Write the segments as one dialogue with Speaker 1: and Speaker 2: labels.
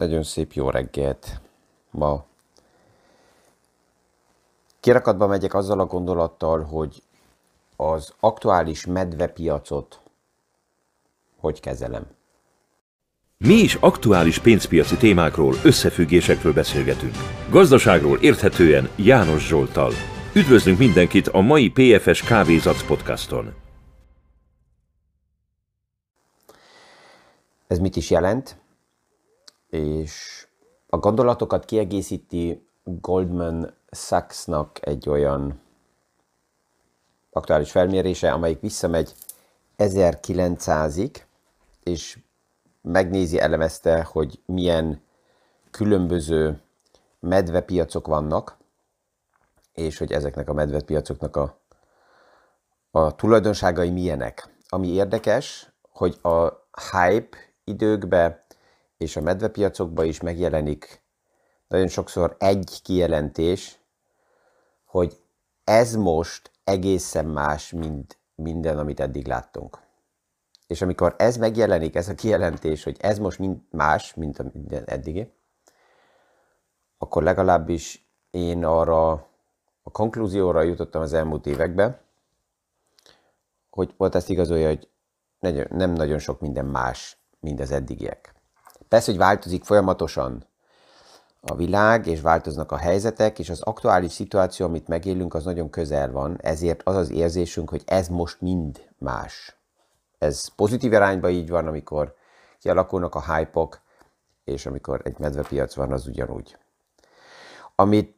Speaker 1: Nagyon szép jó reggelt ma. Kirakatba megyek azzal a gondolattal, hogy az aktuális medvepiacot hogy kezelem.
Speaker 2: Mi is aktuális pénzpiaci témákról, összefüggésekről beszélgetünk. Gazdaságról érthetően János Zsoltal. Üdvözlünk mindenkit a mai PFS Kávézac podcaston.
Speaker 1: Ez mit is jelent? És a gondolatokat kiegészíti Goldman Sachsnak egy olyan aktuális felmérése, amelyik visszamegy 1900-ig, és megnézi, elemezte, hogy milyen különböző medvepiacok vannak, és hogy ezeknek a medvepiacoknak a, a tulajdonságai milyenek. Ami érdekes, hogy a hype időkben és a medvepiacokban is megjelenik nagyon sokszor egy kijelentés, hogy ez most egészen más, mint minden, amit eddig láttunk. És amikor ez megjelenik, ez a kijelentés, hogy ez most mind más, mint a minden eddigi, akkor legalábbis én arra a konklúzióra jutottam az elmúlt években, hogy volt ezt igazolja, hogy nem nagyon sok minden más, mint az eddigiek. Persze, hogy változik folyamatosan a világ, és változnak a helyzetek, és az aktuális szituáció, amit megélünk, az nagyon közel van, ezért az az érzésünk, hogy ez most mind más. Ez pozitív irányba így van, amikor kialakulnak a hype -ok, és amikor egy medvepiac van, az ugyanúgy. Amit,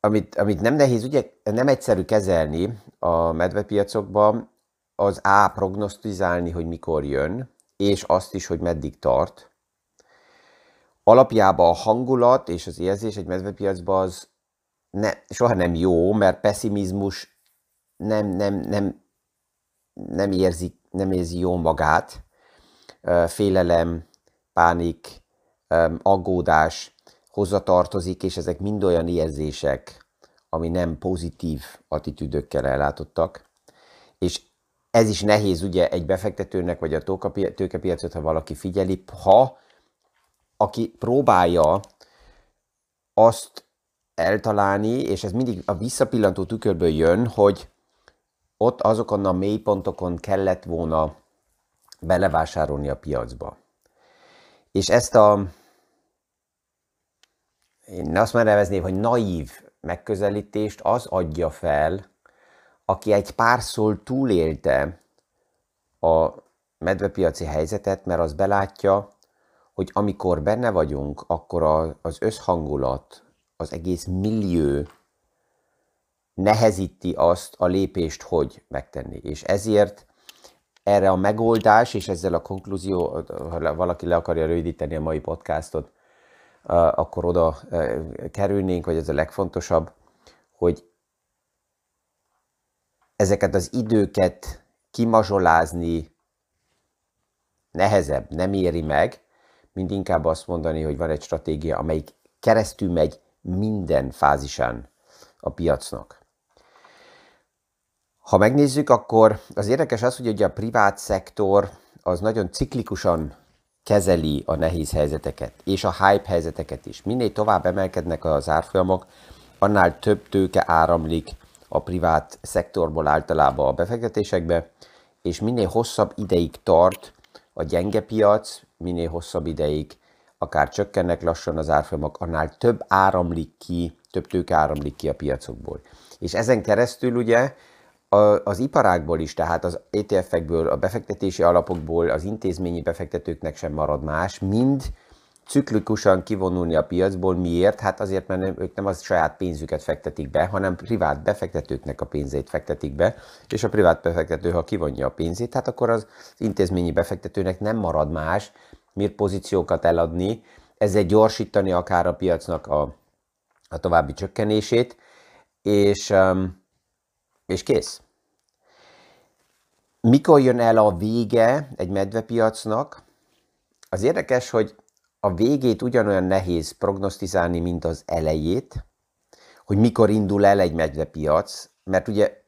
Speaker 1: amit, amit nem nehéz, ugye nem egyszerű kezelni a medvepiacokban, az A, prognosztizálni, hogy mikor jön, és azt is, hogy meddig tart, alapjában a hangulat és az érzés egy medvepiacban az ne, soha nem jó, mert pessimizmus nem, nem, nem, nem, érzi, nem érzi jó magát. Félelem, pánik, aggódás hozzatartozik, és ezek mind olyan érzések, ami nem pozitív attitűdökkel ellátottak. És ez is nehéz ugye egy befektetőnek, vagy a tőkepiacot, ha valaki figyeli, ha aki próbálja azt eltalálni, és ez mindig a visszapillantó tükörből jön, hogy ott azokon a mélypontokon kellett volna belevásárolni a piacba. És ezt a, én azt már nevezném, hogy naív megközelítést az adja fel, aki egy párszor túlélte a medvepiaci helyzetet, mert az belátja, hogy amikor benne vagyunk, akkor a, az összhangulat, az egész millió nehezíti azt a lépést, hogy megtenni. És ezért erre a megoldás, és ezzel a konklúzió, ha valaki le akarja rövidíteni a mai podcastot, akkor oda kerülnénk, vagy ez a legfontosabb, hogy ezeket az időket kimazsolázni nehezebb, nem éri meg, mint inkább azt mondani, hogy van egy stratégia, amelyik keresztül megy minden fázisán a piacnak. Ha megnézzük, akkor az érdekes az, hogy ugye a privát szektor az nagyon ciklikusan kezeli a nehéz helyzeteket, és a hype helyzeteket is. Minél tovább emelkednek az árfolyamok, annál több tőke áramlik a privát szektorból általában a befektetésekbe, és minél hosszabb ideig tart a gyenge piac, minél hosszabb ideig akár csökkennek lassan az árfolyamok, annál több áramlik ki, több tőke áramlik ki a piacokból. És ezen keresztül ugye az iparákból is, tehát az ETF-ekből, a befektetési alapokból, az intézményi befektetőknek sem marad más, mind ciklikusan kivonulni a piacból. Miért? Hát azért, mert ők nem az saját pénzüket fektetik be, hanem privát befektetőknek a pénzét fektetik be, és a privát befektető, ha kivonja a pénzét, hát akkor az intézményi befektetőnek nem marad más, miért pozíciókat eladni, ezzel gyorsítani akár a piacnak a, a további csökkenését, és, um, és kész. Mikor jön el a vége egy medvepiacnak? Az érdekes, hogy a végét ugyanolyan nehéz prognosztizálni, mint az elejét, hogy mikor indul el egy medvepiac, mert ugye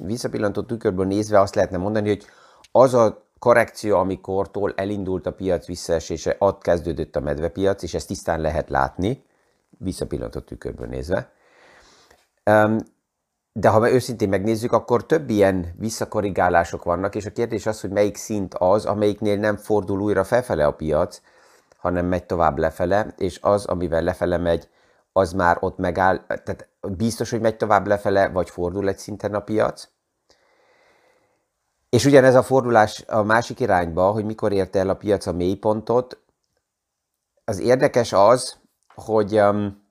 Speaker 1: visszapillantó tükörből nézve azt lehetne mondani, hogy az a korrekció, amikortól elindult a piac visszaesése, ott kezdődött a medvepiac, és ezt tisztán lehet látni, visszapillantott tükörből nézve. De ha őszintén megnézzük, akkor több ilyen visszakorrigálások vannak, és a kérdés az, hogy melyik szint az, amelyiknél nem fordul újra felfele a piac, hanem megy tovább lefele, és az, amivel lefele megy, az már ott megáll, tehát biztos, hogy megy tovább lefele, vagy fordul egy szinten a piac. És ugyanez a fordulás a másik irányba, hogy mikor érte el a piac a mélypontot, az érdekes az, hogy um,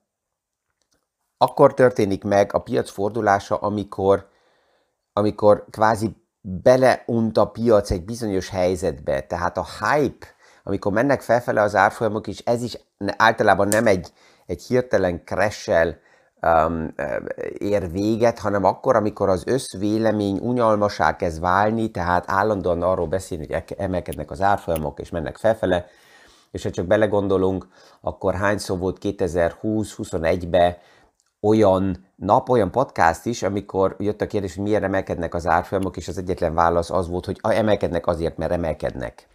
Speaker 1: akkor történik meg a piac fordulása, amikor, amikor kvázi beleunt a piac egy bizonyos helyzetbe. Tehát a hype, amikor mennek felfele az árfolyamok, és ez is általában nem egy, egy hirtelen crash ér véget, hanem akkor, amikor az összvélemény unalmasá kezd válni, tehát állandóan arról beszélni, hogy emelkednek az árfolyamok, és mennek felfele, és ha csak belegondolunk, akkor hány szó volt 2020-21-ben olyan nap, olyan podcast is, amikor jött a kérdés, hogy miért emelkednek az árfolyamok, és az egyetlen válasz az volt, hogy emelkednek azért, mert emelkednek.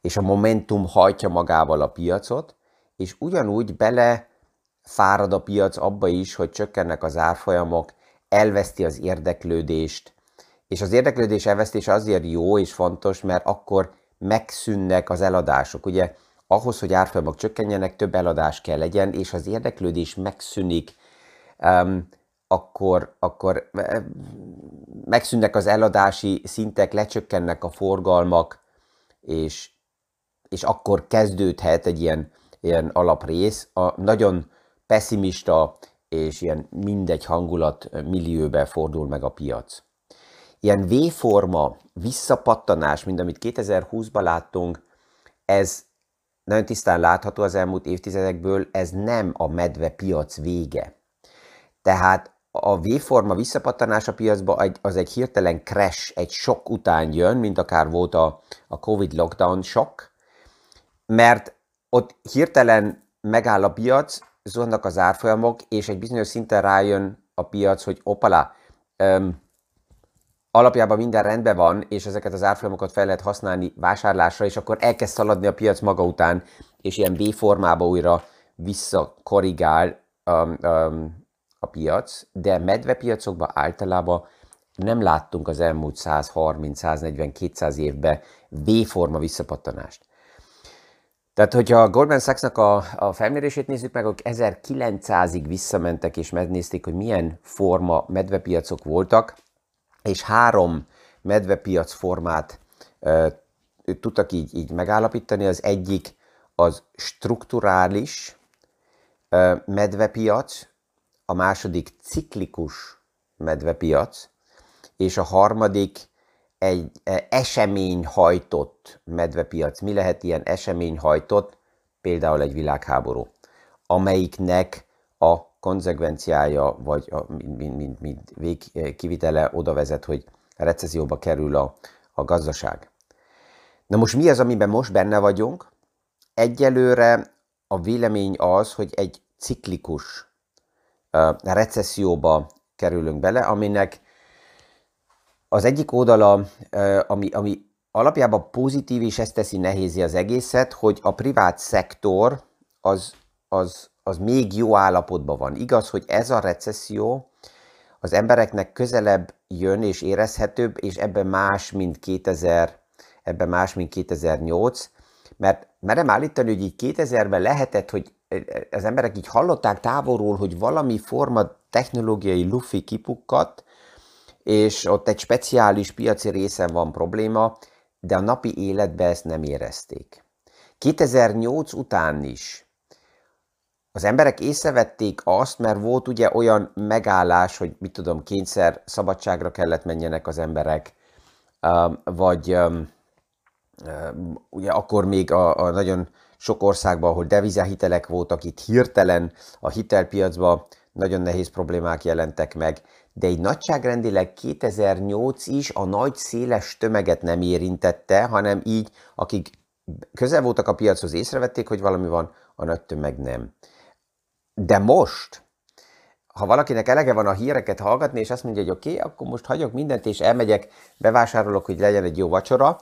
Speaker 1: És a momentum hajtja magával a piacot, és ugyanúgy bele fárad a piac abba is, hogy csökkennek az árfolyamok, elveszti az érdeklődést, és az érdeklődés elvesztés azért jó és fontos, mert akkor megszűnnek az eladások. Ugye ahhoz, hogy árfolyamok csökkenjenek, több eladás kell legyen, és az érdeklődés megszűnik, um, akkor, akkor megszűnnek az eladási szintek, lecsökkennek a forgalmak, és, és akkor kezdődhet egy ilyen, ilyen alaprész. A nagyon pessimista és ilyen mindegy hangulat millióbe fordul meg a piac. Ilyen V-forma visszapattanás, mint amit 2020-ban láttunk, ez nagyon tisztán látható az elmúlt évtizedekből, ez nem a medve piac vége. Tehát a V-forma visszapattanás a piacba az egy hirtelen crash, egy sok után jön, mint akár volt a, a Covid lockdown sok, mert ott hirtelen megáll a piac, zuhannak az árfolyamok, és egy bizonyos szinten rájön a piac, hogy opala, um, alapjában minden rendben van, és ezeket az árfolyamokat fel lehet használni vásárlásra, és akkor elkezd szaladni a piac maga után, és ilyen B formába újra visszakorrigál um, um, a piac, de medvepiacokban általában nem láttunk az elmúlt 130, 140, 200 évben V-forma visszapattanást. Tehát, hogyha a Goldman Sachsnak a, a felmérését nézzük meg, akkor 1900-ig visszamentek és megnézték, hogy milyen forma medvepiacok voltak, és három medvepiac formát e, tudtak így, így megállapítani. Az egyik az strukturális e, medvepiac, a második ciklikus medvepiac, és a harmadik egy eseményhajtott medvepiac. Mi lehet ilyen eseményhajtott? Például egy világháború, amelyiknek a konzekvenciája, vagy a, mint, mint, mint végkivitele oda vezet, hogy recesszióba kerül a, a gazdaság. Na most mi az, amiben most benne vagyunk? Egyelőre a vélemény az, hogy egy ciklikus uh, recesszióba kerülünk bele, aminek az egyik oldala, ami, ami alapjában pozitív, és ezt teszi nehézé az egészet, hogy a privát szektor az, az, az még jó állapotban van. Igaz, hogy ez a recesszió az embereknek közelebb jön és érezhetőbb, és ebben más, mint 2000, ebben más, mint 2008, mert merem állítani, hogy így 2000-ben lehetett, hogy az emberek így hallották távolról, hogy valami forma technológiai lufi kipukkadt, és ott egy speciális piaci részen van probléma, de a napi életben ezt nem érezték. 2008 után is az emberek észrevették azt, mert volt ugye olyan megállás, hogy mit tudom, kényszer szabadságra kellett menjenek az emberek, vagy ugye akkor még a, a nagyon sok országban, ahol devizahitelek voltak, itt hirtelen a hitelpiacban nagyon nehéz problémák jelentek meg, de egy nagyságrendileg 2008 is a nagy széles tömeget nem érintette, hanem így, akik közel voltak a piachoz, észrevették, hogy valami van, a nagy tömeg nem. De most, ha valakinek elege van a híreket hallgatni, és azt mondja, hogy oké, okay, akkor most hagyok mindent, és elmegyek, bevásárolok, hogy legyen egy jó vacsora,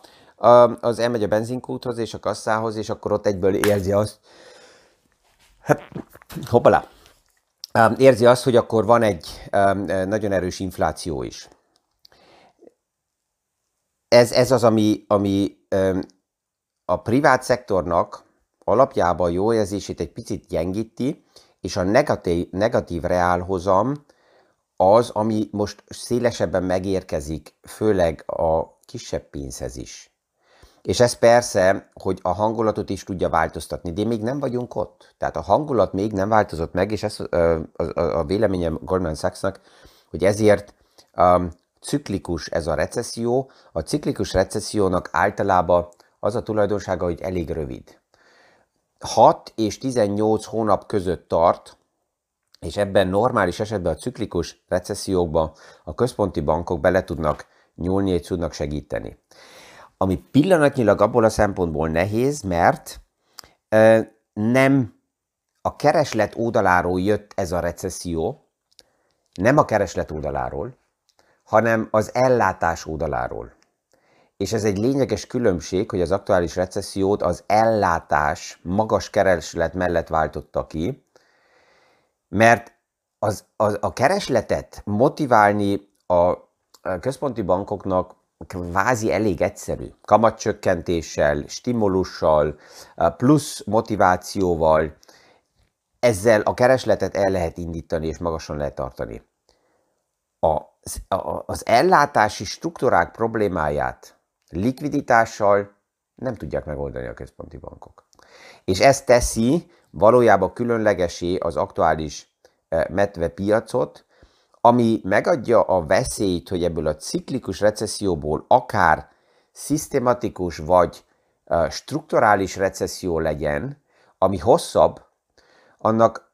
Speaker 1: az elmegy a benzinkúthoz és a kasszához, és akkor ott egyből érzi azt, hoppala, érzi azt, hogy akkor van egy nagyon erős infláció is. Ez, ez az, ami, ami a privát szektornak alapjában jó érzését egy picit gyengíti, és a negatív, negatív reálhozam az, ami most szélesebben megérkezik, főleg a kisebb pénzhez is. És ez persze, hogy a hangulatot is tudja változtatni, de még nem vagyunk ott. Tehát a hangulat még nem változott meg, és ez a, a, a véleményem Goldman Sachsnak, hogy ezért um, ciklikus ez a recesszió. A ciklikus recessziónak általában az a tulajdonsága, hogy elég rövid. 6 és 18 hónap között tart, és ebben normális esetben a ciklikus recessziókban a központi bankok bele tudnak nyúlni és tudnak segíteni. Ami pillanatnyilag abból a szempontból nehéz, mert e, nem a kereslet oldaláról jött ez a recesszió, nem a kereslet oldaláról, hanem az ellátás oldaláról. És ez egy lényeges különbség, hogy az aktuális recessziót az ellátás magas kereslet mellett váltotta ki, mert az, az, a keresletet motiválni a központi bankoknak kvázi elég egyszerű. Kamatcsökkentéssel, stimulussal, plusz motivációval, ezzel a keresletet el lehet indítani és magasan lehet tartani. A, az ellátási struktúrák problémáját likviditással nem tudják megoldani a központi bankok. És ez teszi valójában különlegesé az aktuális eh, medve piacot, ami megadja a veszélyt, hogy ebből a ciklikus recesszióból akár szisztematikus vagy strukturális recesszió legyen, ami hosszabb, annak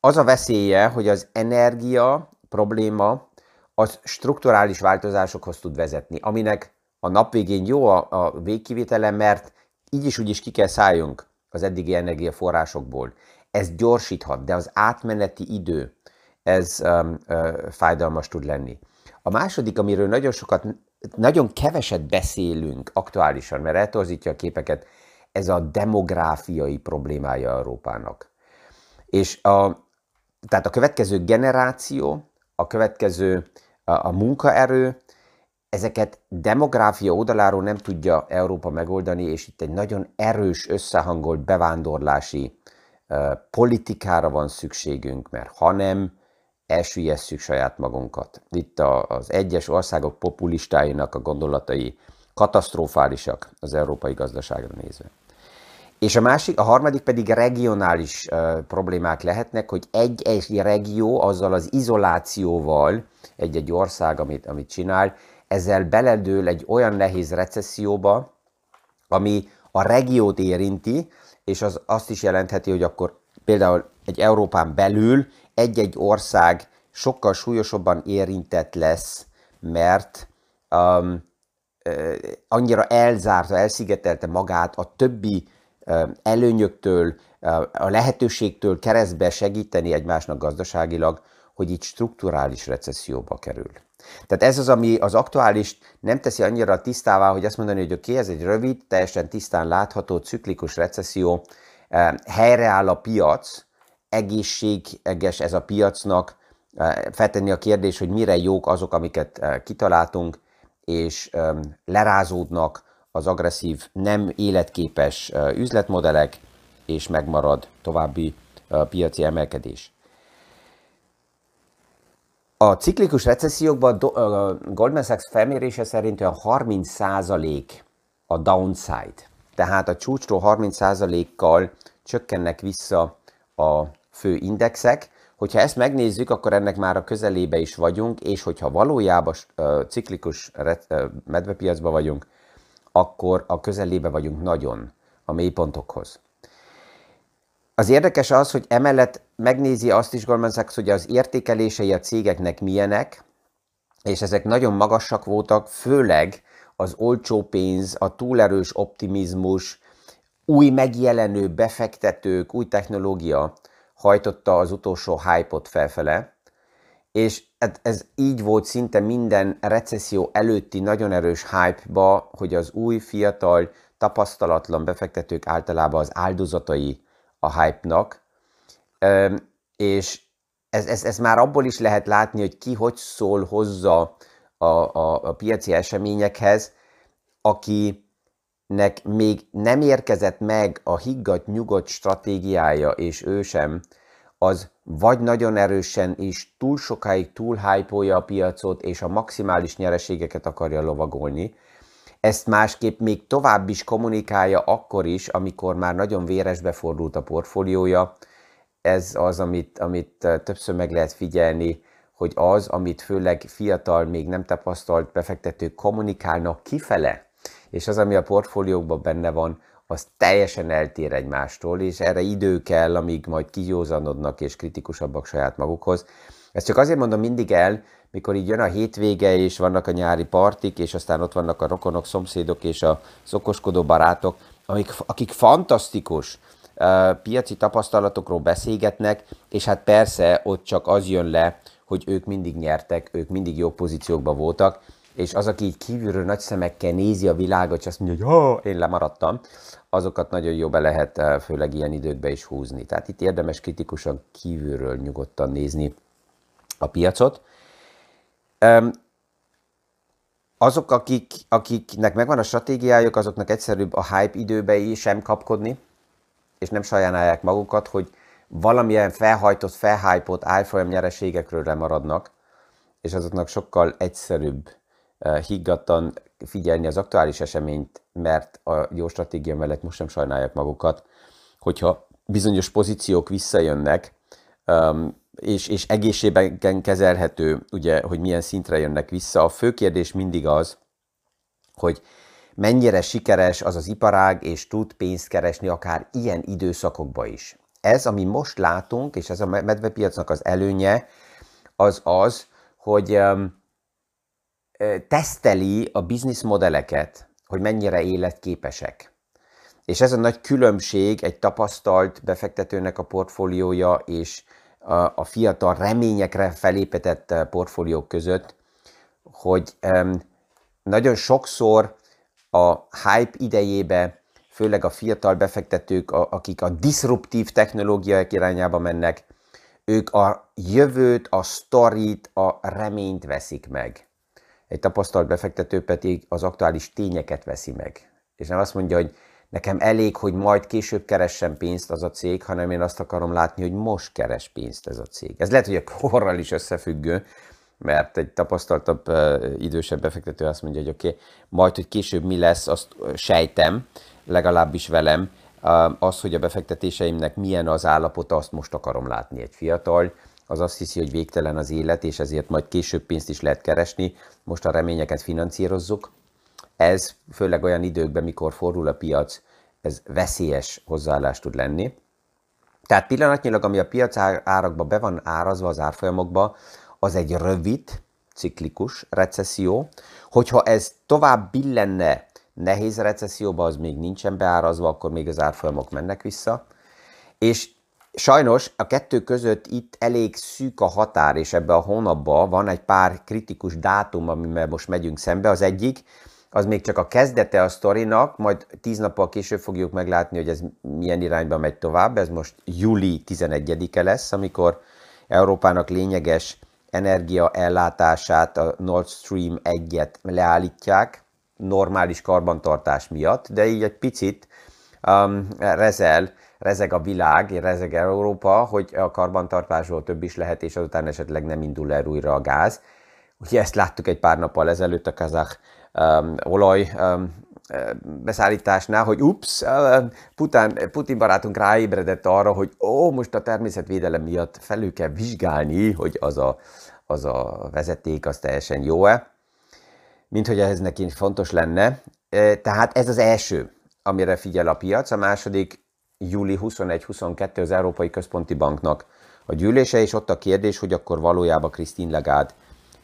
Speaker 1: az a veszélye, hogy az energia probléma az strukturális változásokhoz tud vezetni, aminek a nap végén jó a, a végkivitele, mert így is úgy is ki kell szálljunk az eddigi energiaforrásokból. Ez gyorsíthat, de az átmeneti idő, ez um, uh, fájdalmas tud lenni. A második, amiről nagyon sokat, nagyon keveset beszélünk aktuálisan, mert eltorzítja a képeket, ez a demográfiai problémája Európának. És a, tehát a következő generáció, a következő a, a munkaerő, ezeket demográfia oldaláról nem tudja Európa megoldani, és itt egy nagyon erős, összehangolt bevándorlási uh, politikára van szükségünk, mert ha nem, elsüllyesztjük saját magunkat. Itt a, az egyes országok populistáinak a gondolatai katasztrofálisak az európai gazdaságra nézve. És a másik, a harmadik pedig regionális problémák lehetnek, hogy egy-egy regió azzal az izolációval, egy-egy ország, amit, amit csinál, ezzel beledől egy olyan nehéz recesszióba, ami a regiót érinti, és az azt is jelentheti, hogy akkor például egy Európán belül egy-egy ország sokkal súlyosabban érintett lesz, mert um, annyira elzárta, elszigetelte magát a többi előnyöktől, a lehetőségtől keresztbe segíteni egymásnak gazdaságilag, hogy itt strukturális recesszióba kerül. Tehát ez az, ami az aktuális nem teszi annyira tisztává, hogy azt mondani, hogy oké, okay, ez egy rövid, teljesen tisztán látható ciklikus recesszió, helyreáll a piac, egészséges ez a piacnak, feltenni a kérdés, hogy mire jók azok, amiket kitaláltunk, és lerázódnak az agresszív, nem életképes üzletmodellek, és megmarad további piaci emelkedés. A ciklikus recessziókban Goldman Sachs felmérése szerint a 30% a downside. Tehát a csúcsról 30%-kal csökkennek vissza a fő indexek. Hogyha ezt megnézzük, akkor ennek már a közelébe is vagyunk, és hogyha valójában ciklikus medvepiacban vagyunk, akkor a közelébe vagyunk nagyon a mélypontokhoz. Az érdekes az, hogy emellett megnézi azt is Goldman Sachs, hogy az értékelései a cégeknek milyenek, és ezek nagyon magasak voltak, főleg az olcsó pénz, a túlerős optimizmus, új megjelenő befektetők, új technológia hajtotta az utolsó hype-ot felfele, és ez így volt szinte minden recesszió előtti nagyon erős hype-ba, hogy az új, fiatal, tapasztalatlan befektetők általában az áldozatai a hype-nak, és ez, ez, ez már abból is lehet látni, hogy ki hogy szól hozzá a, a, a piaci eseményekhez, akinek még nem érkezett meg a higgadt, nyugodt stratégiája, és ő sem, az vagy nagyon erősen és túl sokáig túl hype a piacot, és a maximális nyereségeket akarja lovagolni. Ezt másképp még tovább is kommunikálja akkor is, amikor már nagyon véresbe fordult a portfóliója. Ez az, amit, amit többször meg lehet figyelni, hogy az, amit főleg fiatal, még nem tapasztalt befektetők kommunikálnak kifele, és az, ami a portfóliókban benne van, az teljesen eltér egymástól, és erre idő kell, amíg majd kigyózanodnak és kritikusabbak saját magukhoz. Ezt csak azért mondom mindig el, mikor így jön a hétvége, és vannak a nyári partik, és aztán ott vannak a rokonok, szomszédok és a szokoskodó barátok, amik, akik fantasztikus uh, piaci tapasztalatokról beszélgetnek, és hát persze ott csak az jön le, hogy ők mindig nyertek, ők mindig jó pozíciókban voltak, és az, aki így kívülről nagy szemekkel nézi a világot, és azt mondja, hogy ha, én lemaradtam, azokat nagyon jó be lehet eh, főleg ilyen időkben is húzni. Tehát itt érdemes kritikusan kívülről nyugodtan nézni a piacot. Azok, akik, akiknek megvan a stratégiájuk, azoknak egyszerűbb a hype időbe sem kapkodni, és nem sajánálják magukat, hogy valamilyen felhajtott, felhypott iPhone nyereségekről lemaradnak, és azoknak sokkal egyszerűbb higgadtan figyelni az aktuális eseményt, mert a jó stratégia mellett most sem sajnálják magukat, hogyha bizonyos pozíciók visszajönnek, és, és egészségben kezelhető, ugye, hogy milyen szintre jönnek vissza. A fő kérdés mindig az, hogy mennyire sikeres az az iparág, és tud pénzt keresni akár ilyen időszakokban is. Ez, ami most látunk, és ez a medvepiacnak az előnye, az az, hogy um, teszteli a bizniszmodelleket, hogy mennyire életképesek. És ez a nagy különbség egy tapasztalt befektetőnek a portfóliója és a, fiatal reményekre felépített portfóliók között, hogy nagyon sokszor a hype idejébe, főleg a fiatal befektetők, akik a disruptív technológiák irányába mennek, ők a jövőt, a sztorit, a reményt veszik meg. Egy tapasztalt befektető pedig az aktuális tényeket veszi meg. És nem azt mondja, hogy nekem elég, hogy majd később keressen pénzt az a cég, hanem én azt akarom látni, hogy most keres pénzt ez a cég. Ez lehet, hogy a korral is összefüggő, mert egy tapasztaltabb, idősebb befektető azt mondja, hogy oké, okay, majd, hogy később mi lesz, azt sejtem, legalábbis velem, az, hogy a befektetéseimnek milyen az állapota, azt most akarom látni egy fiatal, az azt hiszi, hogy végtelen az élet, és ezért majd később pénzt is lehet keresni, most a reményeket finanszírozzuk. Ez főleg olyan időkben, mikor fordul a piac, ez veszélyes hozzáállás tud lenni. Tehát pillanatnyilag, ami a piac árakba be van árazva az árfolyamokba, az egy rövid, ciklikus recesszió. Hogyha ez tovább billenne nehéz recesszióba, az még nincsen beárazva, akkor még az árfolyamok mennek vissza. És Sajnos a kettő között itt elég szűk a határ, és ebbe a hónapban van egy pár kritikus dátum, amivel most megyünk szembe. Az egyik, az még csak a kezdete a sztorinak, majd tíz nappal később fogjuk meglátni, hogy ez milyen irányba megy tovább. Ez most júli 11-e lesz, amikor Európának lényeges energiaellátását, a Nord Stream 1-et leállítják, normális karbantartás miatt, de így egy picit um, rezel rezeg a világ, rezeg Európa, hogy a karbantartásról több is lehet, és azután esetleg nem indul el újra a gáz. Ugye ezt láttuk egy pár nappal ezelőtt a kazakh um, olaj um, beszállításnál, hogy ups, Putin, Putin barátunk ráébredett arra, hogy ó, most a természetvédelem miatt felül kell vizsgálni, hogy az a, az a vezeték az teljesen jó-e, mint hogy ez neki fontos lenne. Tehát ez az első, amire figyel a piac. A második júli 21-22 az Európai Központi Banknak a gyűlése, és ott a kérdés, hogy akkor valójában Christine Lagarde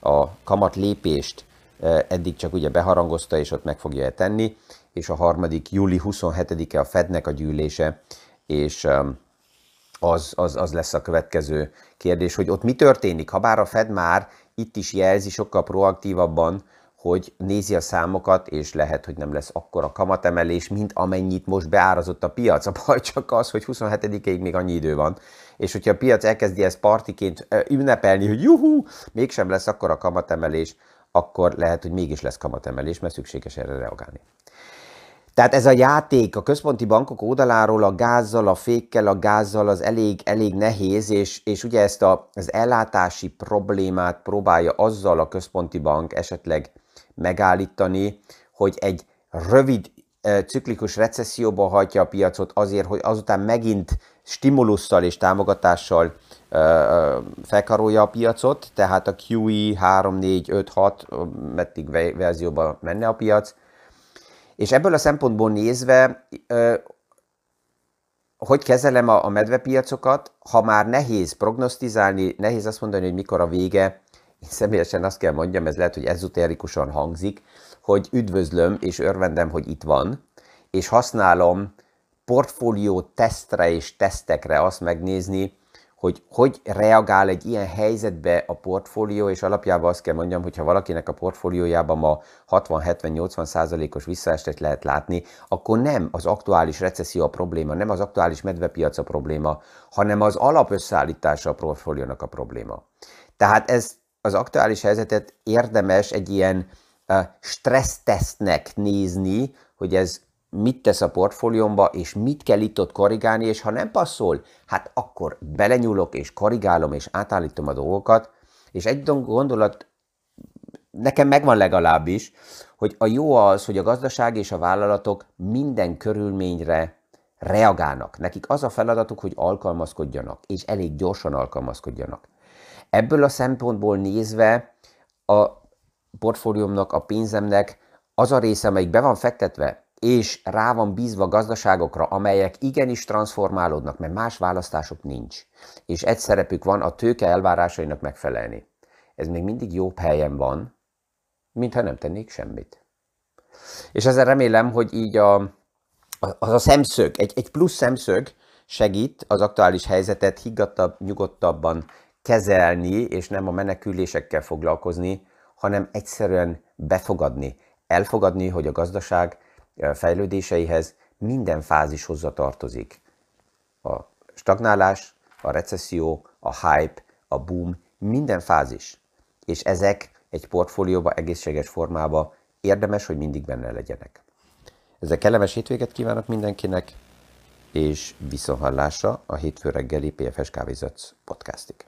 Speaker 1: a kamat lépést e, eddig csak ugye beharangozta, és ott meg fogja tenni, és a harmadik júli 27-e a Fednek a gyűlése, és um, az, az, az lesz a következő kérdés, hogy ott mi történik, ha bár a Fed már itt is jelzi sokkal proaktívabban, hogy nézi a számokat, és lehet, hogy nem lesz akkora kamatemelés, mint amennyit most beárazott a piac. A baj csak az, hogy 27-ig még annyi idő van, és hogyha a piac elkezdi ezt partiként ünnepelni, hogy juhú, mégsem lesz akkora kamatemelés, akkor lehet, hogy mégis lesz kamatemelés, mert szükséges erre reagálni. Tehát ez a játék a központi bankok oldaláról a gázzal, a fékkel, a gázzal az elég, elég nehéz, és, és ugye ezt a, az ellátási problémát próbálja azzal a központi bank esetleg megállítani, hogy egy rövid ciklikus recesszióba hagyja a piacot azért, hogy azután megint stimulusszal és támogatással felkarolja a piacot, tehát a QE 3, 4, 5, 6, meddig verzióba menne a piac. És ebből a szempontból nézve, hogy kezelem a medvepiacokat, ha már nehéz prognosztizálni, nehéz azt mondani, hogy mikor a vége, én személyesen azt kell mondjam, ez lehet, hogy ezotérikusan hangzik, hogy üdvözlöm és örvendem, hogy itt van, és használom portfólió tesztre és tesztekre azt megnézni, hogy hogy reagál egy ilyen helyzetbe a portfólió, és alapjában azt kell mondjam, hogy ha valakinek a portfóliójában ma 60-70-80 százalékos visszaestet lehet látni, akkor nem az aktuális recesszió a probléma, nem az aktuális medvepiac a probléma, hanem az alapösszeállítása a portfóliónak a probléma. Tehát ez az aktuális helyzetet érdemes egy ilyen stressztesztnek nézni, hogy ez mit tesz a portfóliómba, és mit kell itt ott korrigálni, és ha nem passzol, hát akkor belenyúlok, és korrigálom, és átállítom a dolgokat, és egy gondolat nekem megvan legalábbis, hogy a jó az, hogy a gazdaság és a vállalatok minden körülményre reagálnak. Nekik az a feladatuk, hogy alkalmazkodjanak, és elég gyorsan alkalmazkodjanak. Ebből a szempontból nézve a portfóliómnak, a pénzemnek az a része, amelyik be van fektetve, és rá van bízva gazdaságokra, amelyek igenis transformálódnak, mert más választások nincs, és egy szerepük van a tőke elvárásainak megfelelni. Ez még mindig jobb helyen van, mintha nem tennék semmit. És ezzel remélem, hogy így a, az a szemszög, egy, egy plusz szemszög segít az aktuális helyzetet higgadtabb, nyugodtabban kezelni, és nem a menekülésekkel foglalkozni, hanem egyszerűen befogadni, elfogadni, hogy a gazdaság fejlődéseihez minden fázis hozzá tartozik. A stagnálás, a recesszió, a hype, a boom, minden fázis. És ezek egy portfólióba, egészséges formába érdemes, hogy mindig benne legyenek. Ezzel kellemes hétvéget kívánok mindenkinek, és viszonhallásra a hétfő reggeli PFS Kávézatsz podcastig.